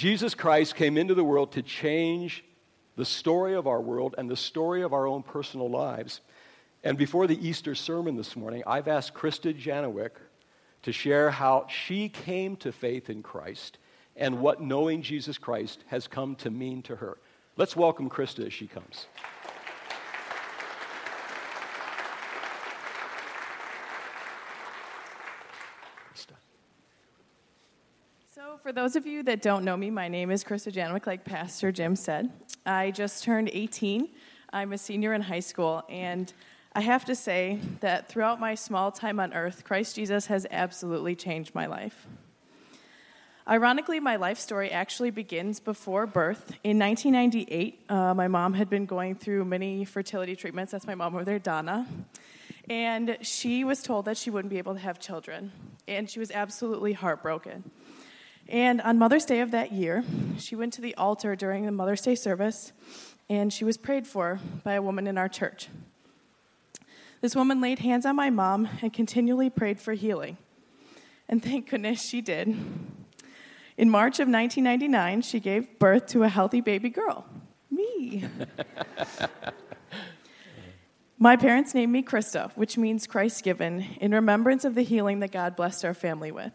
Jesus Christ came into the world to change the story of our world and the story of our own personal lives. And before the Easter sermon this morning, I've asked Krista Janowick to share how she came to faith in Christ and what knowing Jesus Christ has come to mean to her. Let's welcome Krista as she comes. So, for those of you that don't know me, my name is Krista Janowick, like Pastor Jim said. I just turned 18. I'm a senior in high school, and I have to say that throughout my small time on earth, Christ Jesus has absolutely changed my life. Ironically, my life story actually begins before birth. In 1998, uh, my mom had been going through many fertility treatments. That's my mom over there, Donna. And she was told that she wouldn't be able to have children. And she was absolutely heartbroken. And on Mother's Day of that year, she went to the altar during the Mother's Day service, and she was prayed for by a woman in our church. This woman laid hands on my mom and continually prayed for healing. And thank goodness she did. In March of 1999, she gave birth to a healthy baby girl, me. my parents named me Krista, which means Christ given, in remembrance of the healing that God blessed our family with.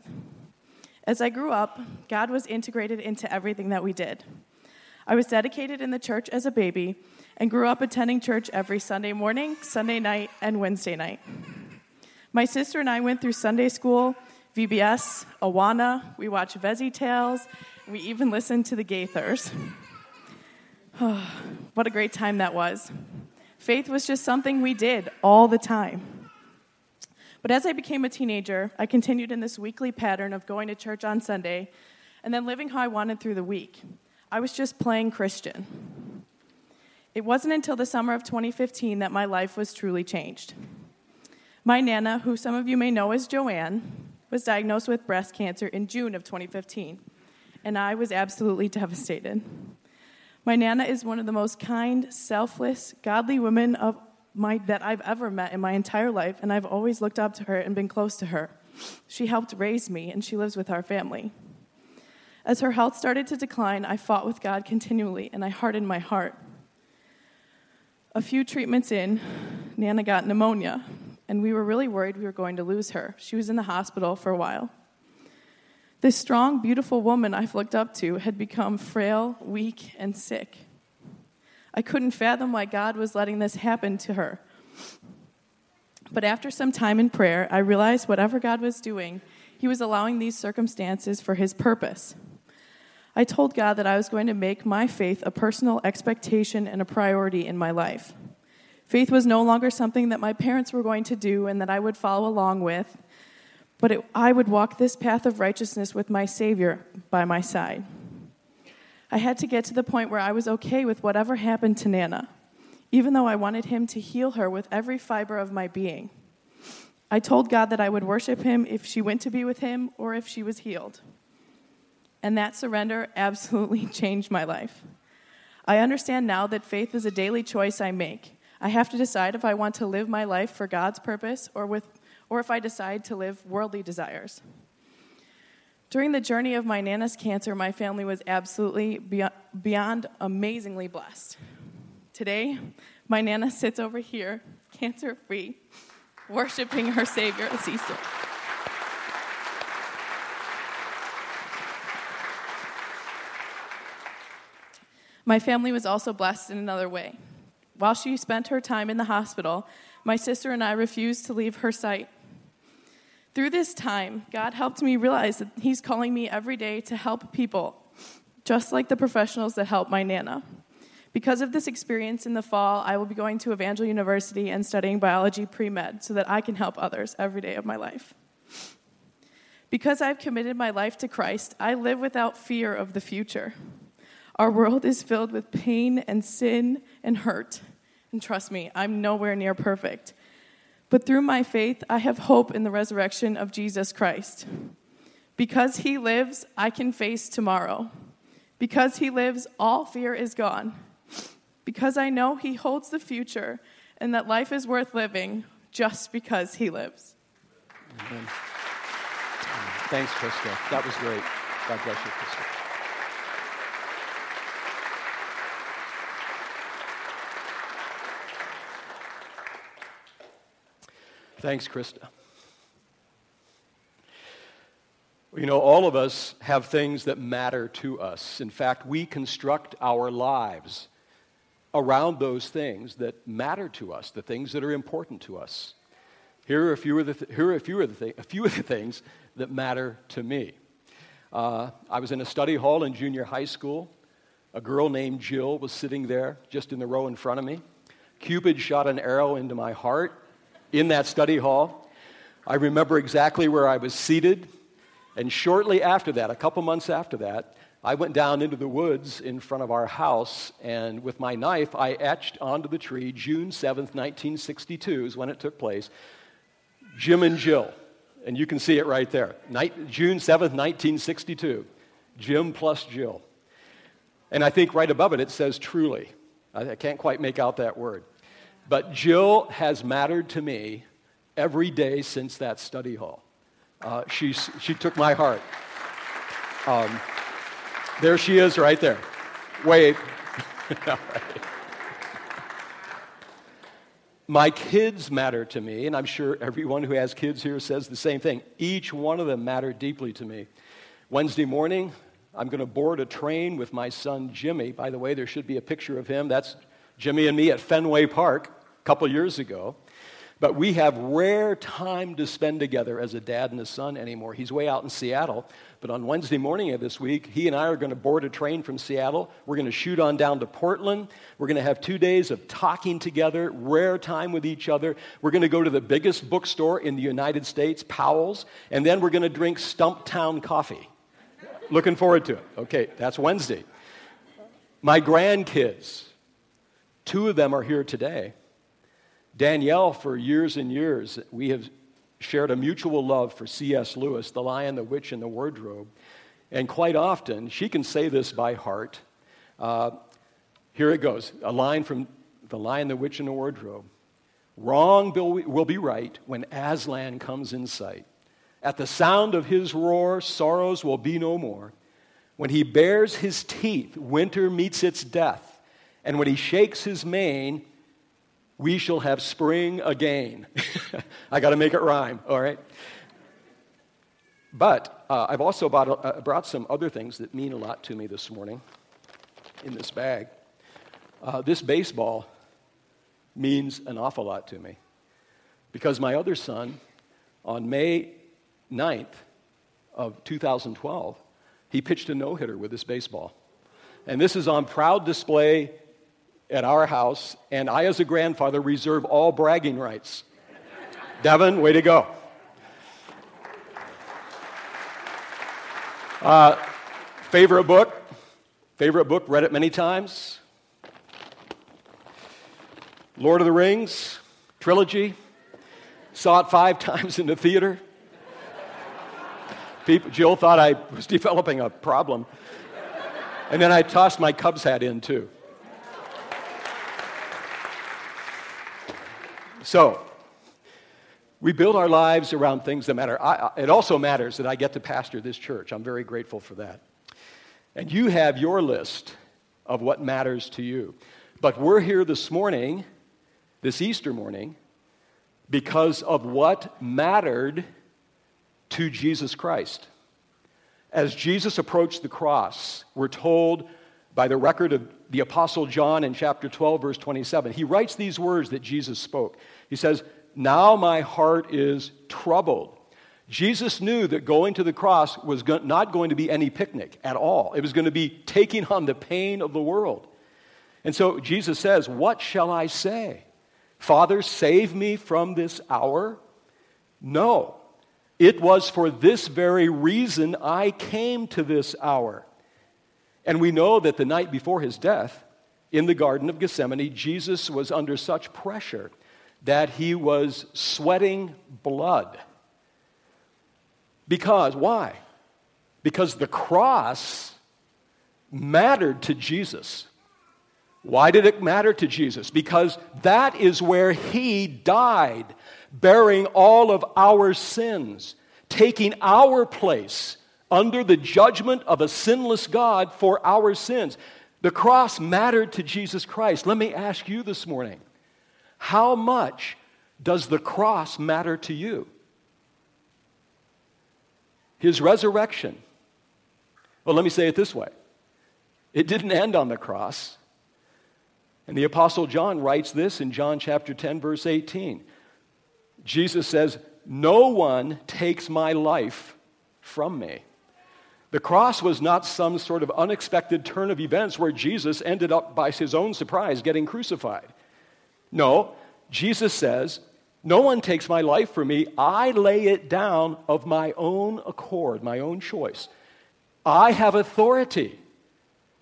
As I grew up, God was integrated into everything that we did. I was dedicated in the church as a baby and grew up attending church every Sunday morning, Sunday night, and Wednesday night. My sister and I went through Sunday school, VBS, Awana, we watched Veggie Tales, we even listened to the Gaithers. What a great time that was. Faith was just something we did all the time. But as I became a teenager, I continued in this weekly pattern of going to church on Sunday and then living how I wanted through the week. I was just playing Christian. It wasn't until the summer of 2015 that my life was truly changed. My Nana, who some of you may know as Joanne, was diagnosed with breast cancer in June of 2015, and I was absolutely devastated. My Nana is one of the most kind, selfless, godly women of my, that I've ever met in my entire life, and I've always looked up to her and been close to her. She helped raise me, and she lives with our family. As her health started to decline, I fought with God continually, and I hardened my heart. A few treatments in, Nana got pneumonia, and we were really worried we were going to lose her. She was in the hospital for a while. This strong, beautiful woman I've looked up to had become frail, weak, and sick. I couldn't fathom why God was letting this happen to her. But after some time in prayer, I realized whatever God was doing, He was allowing these circumstances for His purpose. I told God that I was going to make my faith a personal expectation and a priority in my life. Faith was no longer something that my parents were going to do and that I would follow along with, but it, I would walk this path of righteousness with my Savior by my side. I had to get to the point where I was okay with whatever happened to Nana, even though I wanted Him to heal her with every fiber of my being. I told God that I would worship Him if she went to be with Him or if she was healed and that surrender absolutely changed my life. I understand now that faith is a daily choice I make. I have to decide if I want to live my life for God's purpose or, with, or if I decide to live worldly desires. During the journey of my Nana's cancer, my family was absolutely beyond, beyond amazingly blessed. Today, my Nana sits over here, cancer free, worshiping her Savior Easter. My family was also blessed in another way. While she spent her time in the hospital, my sister and I refused to leave her sight. Through this time, God helped me realize that He's calling me every day to help people, just like the professionals that help my Nana. Because of this experience in the fall, I will be going to Evangel University and studying biology pre med so that I can help others every day of my life. Because I've committed my life to Christ, I live without fear of the future. Our world is filled with pain and sin and hurt. And trust me, I'm nowhere near perfect. But through my faith, I have hope in the resurrection of Jesus Christ. Because he lives, I can face tomorrow. Because he lives, all fear is gone. Because I know he holds the future and that life is worth living just because he lives. Amen. Thanks, Krista. That was great. God bless you, Krista. Thanks, Krista. You know, all of us have things that matter to us. In fact, we construct our lives around those things that matter to us, the things that are important to us. Here are a few of the, th- here are a few of the, th- a few of the things that matter to me. Uh, I was in a study hall in junior high school. A girl named Jill was sitting there just in the row in front of me. Cupid shot an arrow into my heart in that study hall. I remember exactly where I was seated. And shortly after that, a couple months after that, I went down into the woods in front of our house, and with my knife, I etched onto the tree June 7th, 1962 is when it took place, Jim and Jill. And you can see it right there. Night, June 7th, 1962. Jim plus Jill. And I think right above it, it says truly. I can't quite make out that word. But Jill has mattered to me every day since that study hall. Uh, she, she took my heart. Um, there she is right there. Wave. My kids matter to me, and I'm sure everyone who has kids here says the same thing. Each one of them matter deeply to me. Wednesday morning, I'm going to board a train with my son Jimmy. By the way, there should be a picture of him. That's Jimmy and me at Fenway Park a couple years ago. But we have rare time to spend together as a dad and a son anymore. He's way out in Seattle. But on Wednesday morning of this week, he and I are going to board a train from Seattle. We're going to shoot on down to Portland. We're going to have two days of talking together, rare time with each other. We're going to go to the biggest bookstore in the United States, Powell's. And then we're going to drink Stumptown coffee. Looking forward to it. Okay, that's Wednesday. My grandkids, two of them are here today. Danielle, for years and years, we have shared a mutual love for C.S. Lewis, The Lion, the Witch, and the Wardrobe. And quite often, she can say this by heart. Uh, here it goes a line from The Lion, the Witch, and the Wardrobe. Wrong will be right when Aslan comes in sight. At the sound of his roar, sorrows will be no more. When he bares his teeth, winter meets its death. And when he shakes his mane, we shall have spring again. I got to make it rhyme, all right? But uh, I've also bought, uh, brought some other things that mean a lot to me this morning in this bag. Uh, this baseball means an awful lot to me because my other son, on May 9th of 2012, he pitched a no hitter with this baseball. And this is on proud display at our house, and I, as a grandfather, reserve all bragging rights. Devin, way to go. Uh, favorite book? Favorite book, read it many times. Lord of the Rings, trilogy. Saw it five times in the theater. People, Jill thought I was developing a problem. And then I tossed my Cubs hat in, too. So, we build our lives around things that matter. I, it also matters that I get to pastor this church. I'm very grateful for that. And you have your list of what matters to you. But we're here this morning, this Easter morning, because of what mattered to Jesus Christ. As Jesus approached the cross, we're told by the record of the Apostle John in chapter 12, verse 27. He writes these words that Jesus spoke. He says, Now my heart is troubled. Jesus knew that going to the cross was not going to be any picnic at all. It was going to be taking on the pain of the world. And so Jesus says, What shall I say? Father, save me from this hour? No. It was for this very reason I came to this hour. And we know that the night before his death, in the Garden of Gethsemane, Jesus was under such pressure that he was sweating blood. Because, why? Because the cross mattered to Jesus. Why did it matter to Jesus? Because that is where he died, bearing all of our sins, taking our place under the judgment of a sinless God for our sins. The cross mattered to Jesus Christ. Let me ask you this morning how much Does the cross matter to you? His resurrection. Well, let me say it this way it didn't end on the cross. And the Apostle John writes this in John chapter 10, verse 18. Jesus says, No one takes my life from me. The cross was not some sort of unexpected turn of events where Jesus ended up by his own surprise getting crucified. No, Jesus says, No one takes my life from me. I lay it down of my own accord, my own choice. I have authority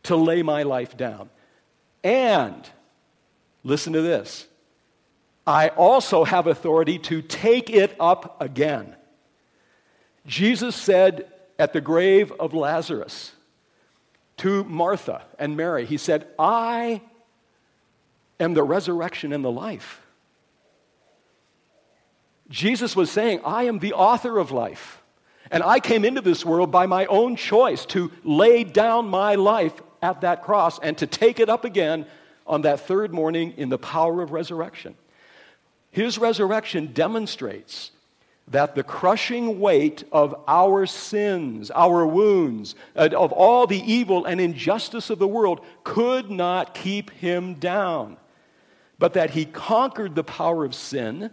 to lay my life down. And, listen to this, I also have authority to take it up again. Jesus said at the grave of Lazarus to Martha and Mary, He said, I am the resurrection and the life. Jesus was saying, I am the author of life. And I came into this world by my own choice to lay down my life at that cross and to take it up again on that third morning in the power of resurrection. His resurrection demonstrates that the crushing weight of our sins, our wounds, uh, of all the evil and injustice of the world could not keep him down, but that he conquered the power of sin.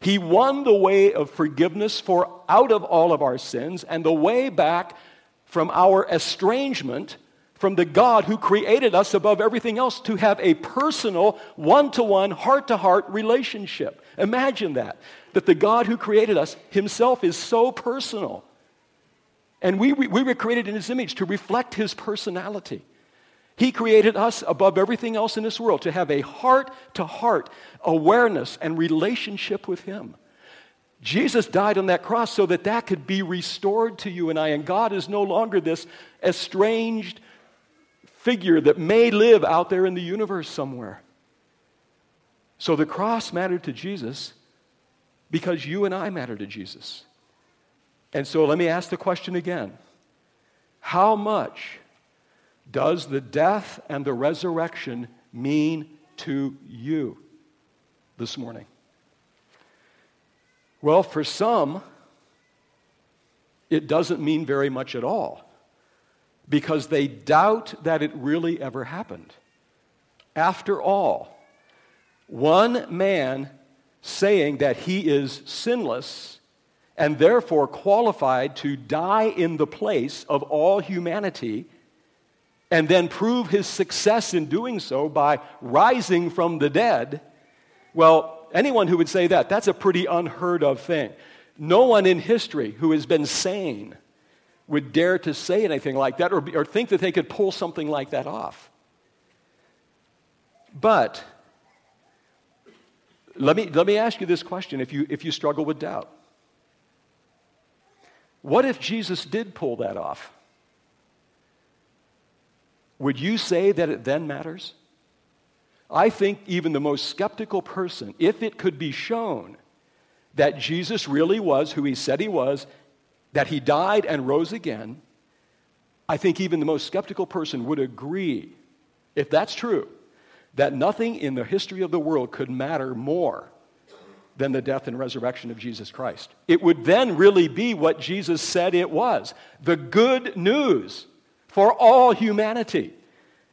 He won the way of forgiveness for out of all of our sins and the way back from our estrangement from the God who created us above everything else to have a personal, one to one, heart to heart relationship. Imagine that. That the God who created us himself is so personal. And we, we, we were created in his image to reflect his personality. He created us above everything else in this world to have a heart to heart awareness and relationship with him. Jesus died on that cross so that that could be restored to you and I. And God is no longer this estranged, figure that may live out there in the universe somewhere. So the cross mattered to Jesus because you and I matter to Jesus. And so let me ask the question again How much does the death and the resurrection mean to you this morning? Well, for some, it doesn't mean very much at all because they doubt that it really ever happened. After all, one man saying that he is sinless and therefore qualified to die in the place of all humanity and then prove his success in doing so by rising from the dead, well, anyone who would say that, that's a pretty unheard of thing. No one in history who has been sane would dare to say anything like that or, or think that they could pull something like that off. But let me, let me ask you this question if you, if you struggle with doubt. What if Jesus did pull that off? Would you say that it then matters? I think even the most skeptical person, if it could be shown that Jesus really was who he said he was that he died and rose again, I think even the most skeptical person would agree, if that's true, that nothing in the history of the world could matter more than the death and resurrection of Jesus Christ. It would then really be what Jesus said it was the good news for all humanity.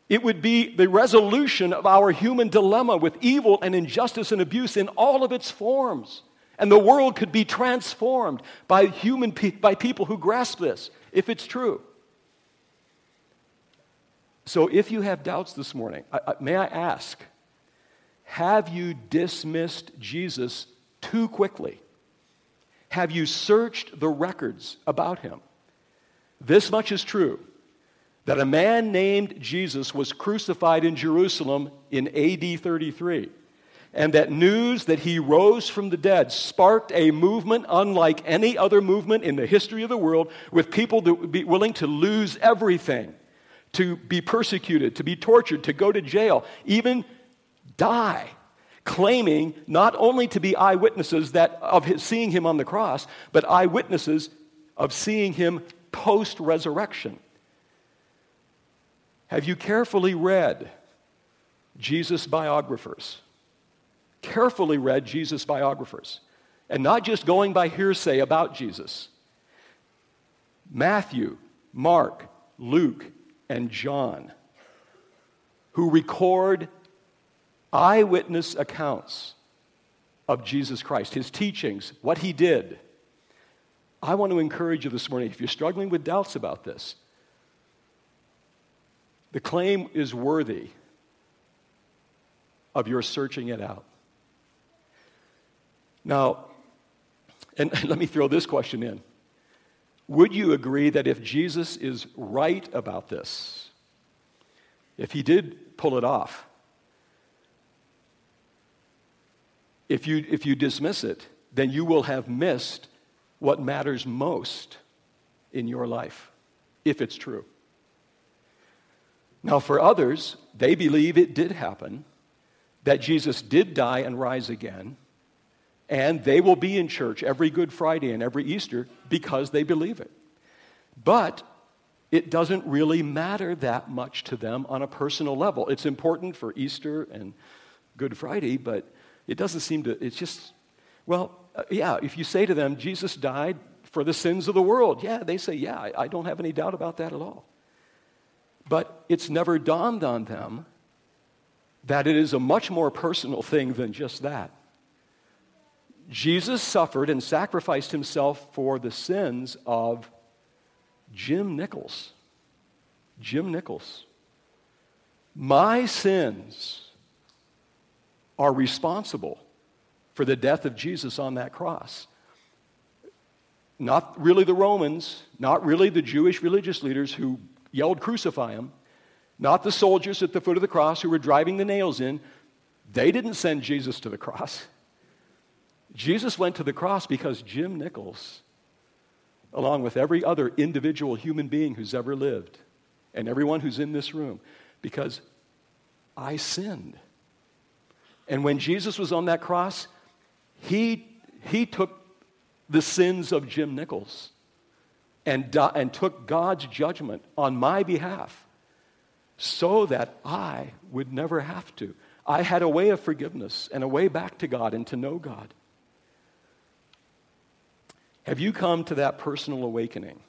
It would be the resolution of our human dilemma with evil and injustice and abuse in all of its forms. And the world could be transformed by, human pe- by people who grasp this, if it's true. So, if you have doubts this morning, I, I, may I ask, have you dismissed Jesus too quickly? Have you searched the records about him? This much is true that a man named Jesus was crucified in Jerusalem in AD 33 and that news that he rose from the dead sparked a movement unlike any other movement in the history of the world with people that would be willing to lose everything, to be persecuted, to be tortured, to go to jail, even die, claiming not only to be eyewitnesses that, of his, seeing him on the cross, but eyewitnesses of seeing him post resurrection. Have you carefully read Jesus' biographers? Carefully read Jesus' biographers and not just going by hearsay about Jesus. Matthew, Mark, Luke, and John, who record eyewitness accounts of Jesus Christ, his teachings, what he did. I want to encourage you this morning, if you're struggling with doubts about this, the claim is worthy of your searching it out. Now, and let me throw this question in. Would you agree that if Jesus is right about this, if he did pull it off, if you, if you dismiss it, then you will have missed what matters most in your life, if it's true. Now, for others, they believe it did happen, that Jesus did die and rise again, and they will be in church every Good Friday and every Easter because they believe it. But it doesn't really matter that much to them on a personal level. It's important for Easter and Good Friday, but it doesn't seem to, it's just, well, uh, yeah, if you say to them, Jesus died for the sins of the world, yeah, they say, yeah, I, I don't have any doubt about that at all. But it's never dawned on them that it is a much more personal thing than just that. Jesus suffered and sacrificed himself for the sins of Jim Nichols. Jim Nichols. My sins are responsible for the death of Jesus on that cross. Not really the Romans, not really the Jewish religious leaders who yelled, Crucify him, not the soldiers at the foot of the cross who were driving the nails in. They didn't send Jesus to the cross. Jesus went to the cross because Jim Nichols, along with every other individual human being who's ever lived, and everyone who's in this room, because I sinned. And when Jesus was on that cross, he, he took the sins of Jim Nichols and, and took God's judgment on my behalf so that I would never have to. I had a way of forgiveness and a way back to God and to know God. Have you come to that personal awakening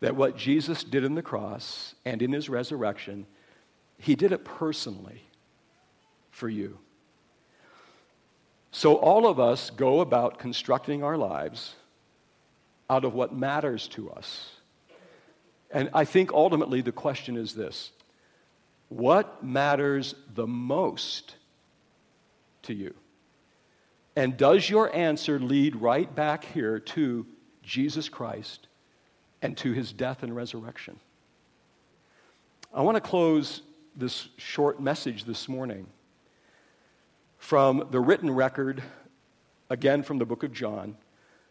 that what Jesus did in the cross and in his resurrection, he did it personally for you? So, all of us go about constructing our lives out of what matters to us. And I think ultimately the question is this What matters the most to you? And does your answer lead right back here to Jesus Christ and to his death and resurrection? I want to close this short message this morning from the written record, again from the book of John,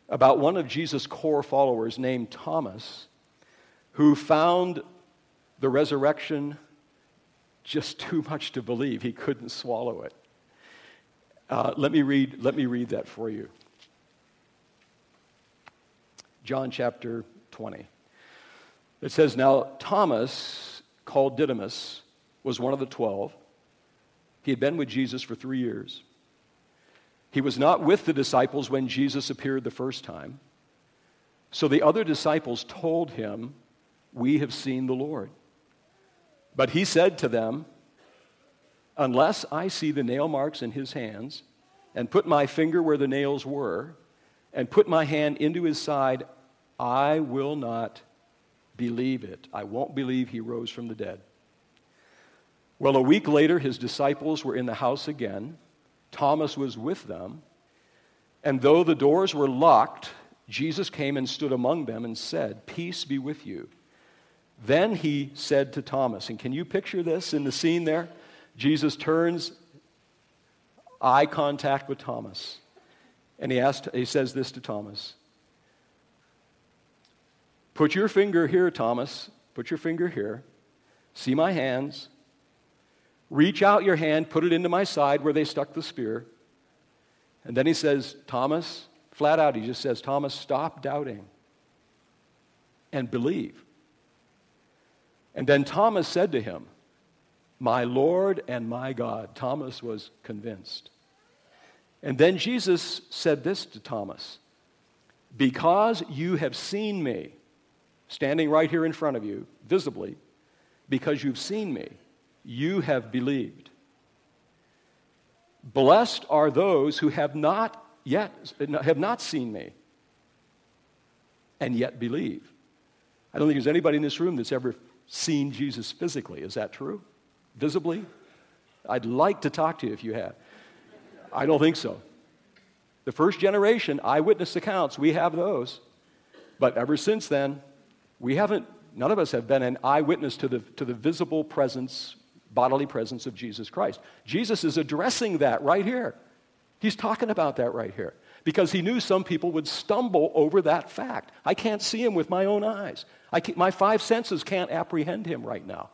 about one of Jesus' core followers named Thomas, who found the resurrection just too much to believe. He couldn't swallow it. Uh, let, me read, let me read that for you. John chapter 20. It says, Now Thomas, called Didymus, was one of the twelve. He had been with Jesus for three years. He was not with the disciples when Jesus appeared the first time. So the other disciples told him, We have seen the Lord. But he said to them, Unless I see the nail marks in his hands, and put my finger where the nails were, and put my hand into his side, I will not believe it. I won't believe he rose from the dead. Well, a week later, his disciples were in the house again. Thomas was with them. And though the doors were locked, Jesus came and stood among them and said, Peace be with you. Then he said to Thomas, and can you picture this in the scene there? Jesus turns eye contact with Thomas. And he, asked, he says this to Thomas Put your finger here, Thomas. Put your finger here. See my hands. Reach out your hand, put it into my side where they stuck the spear. And then he says, Thomas, flat out, he just says, Thomas, stop doubting and believe. And then Thomas said to him, My Lord and my God. Thomas was convinced. And then Jesus said this to Thomas Because you have seen me, standing right here in front of you, visibly, because you've seen me, you have believed. Blessed are those who have not yet have not seen me and yet believe. I don't think there's anybody in this room that's ever seen Jesus physically. Is that true? Visibly? I'd like to talk to you if you have. I don't think so. The first generation eyewitness accounts, we have those. But ever since then, we haven't, none of us have been an eyewitness to the, to the visible presence, bodily presence of Jesus Christ. Jesus is addressing that right here. He's talking about that right here because he knew some people would stumble over that fact. I can't see him with my own eyes. my five senses can't apprehend him right now.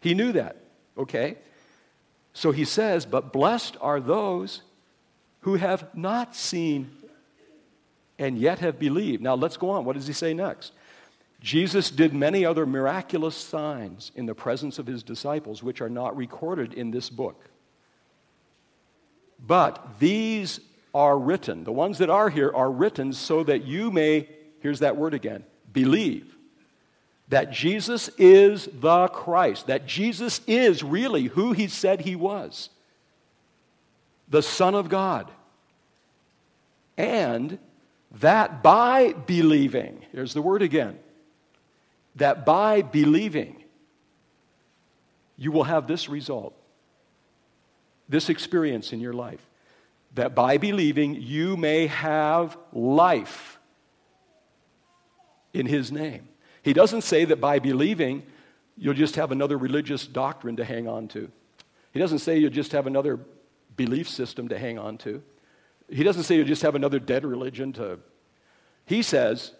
He knew that, okay? So he says, But blessed are those who have not seen and yet have believed. Now let's go on. What does he say next? Jesus did many other miraculous signs in the presence of his disciples, which are not recorded in this book. But these are written. The ones that are here are written so that you may, here's that word again, believe that Jesus is the Christ, that Jesus is really who he said he was the Son of God. And that by believing, here's the word again, that by believing, you will have this result, this experience in your life that by believing you may have life in his name. He doesn't say that by believing you'll just have another religious doctrine to hang on to. He doesn't say you'll just have another belief system to hang on to. He doesn't say you'll just have another dead religion to. He says,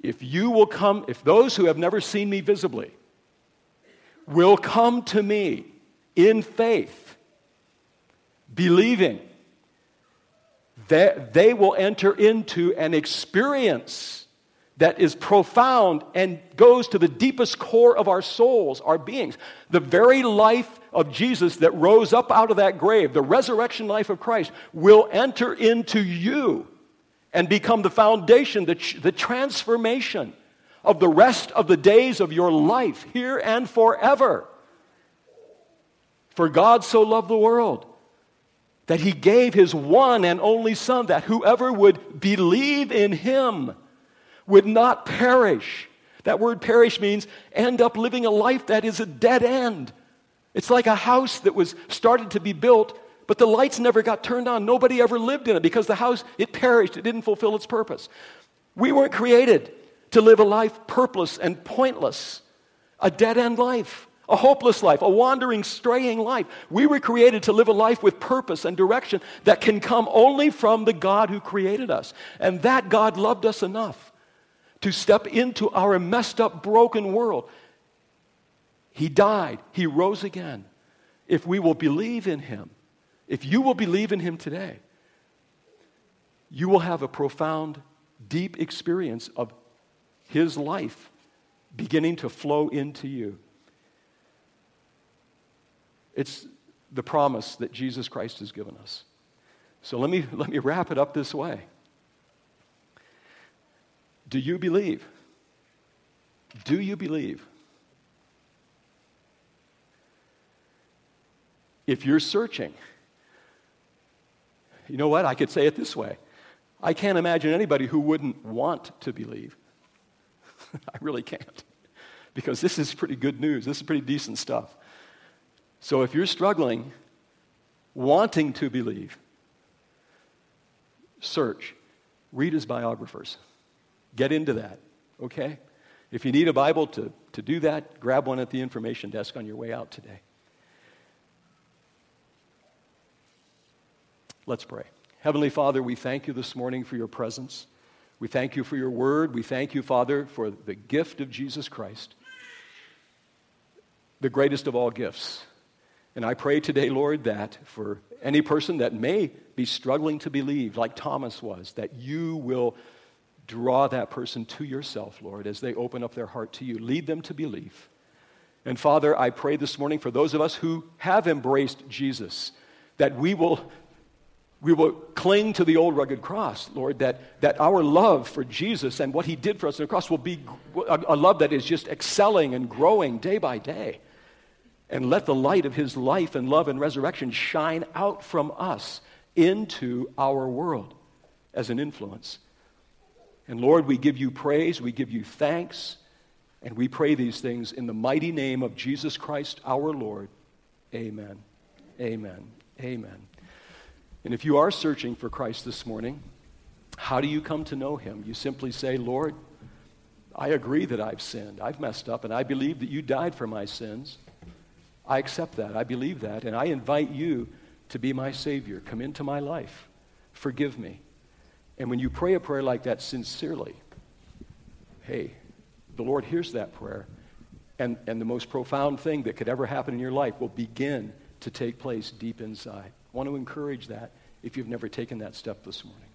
if you will come, if those who have never seen me visibly will come to me in faith, believing, that they will enter into an experience that is profound and goes to the deepest core of our souls, our beings. The very life of Jesus that rose up out of that grave, the resurrection life of Christ, will enter into you and become the foundation, the, the transformation of the rest of the days of your life here and forever. For God so loved the world that he gave his one and only Son, that whoever would believe in him would not perish. That word perish means end up living a life that is a dead end. It's like a house that was started to be built, but the lights never got turned on. Nobody ever lived in it because the house, it perished. It didn't fulfill its purpose. We weren't created to live a life purposeless and pointless, a dead end life a hopeless life, a wandering, straying life. We were created to live a life with purpose and direction that can come only from the God who created us. And that God loved us enough to step into our messed up, broken world. He died, He rose again. If we will believe in Him, if you will believe in Him today, you will have a profound, deep experience of His life beginning to flow into you. It's the promise that Jesus Christ has given us. So let me, let me wrap it up this way. Do you believe? Do you believe? If you're searching, you know what? I could say it this way I can't imagine anybody who wouldn't want to believe. I really can't. Because this is pretty good news. This is pretty decent stuff. So if you're struggling, wanting to believe, search, read his biographers, get into that, okay? If you need a Bible to, to do that, grab one at the information desk on your way out today. Let's pray. Heavenly Father, we thank you this morning for your presence. We thank you for your word. We thank you, Father, for the gift of Jesus Christ, the greatest of all gifts. And I pray today, Lord, that for any person that may be struggling to believe, like Thomas was, that you will draw that person to yourself, Lord, as they open up their heart to you. Lead them to believe. And Father, I pray this morning for those of us who have embraced Jesus, that we will We will cling to the old rugged cross, Lord, that, that our love for Jesus and what he did for us on the cross will be a, a love that is just excelling and growing day by day. And let the light of his life and love and resurrection shine out from us into our world as an influence. And Lord, we give you praise, we give you thanks, and we pray these things in the mighty name of Jesus Christ our Lord. Amen. Amen. Amen. And if you are searching for Christ this morning, how do you come to know him? You simply say, Lord, I agree that I've sinned. I've messed up, and I believe that you died for my sins. I accept that. I believe that. And I invite you to be my Savior. Come into my life. Forgive me. And when you pray a prayer like that sincerely, hey, the Lord hears that prayer. And, and the most profound thing that could ever happen in your life will begin to take place deep inside. I want to encourage that if you've never taken that step this morning.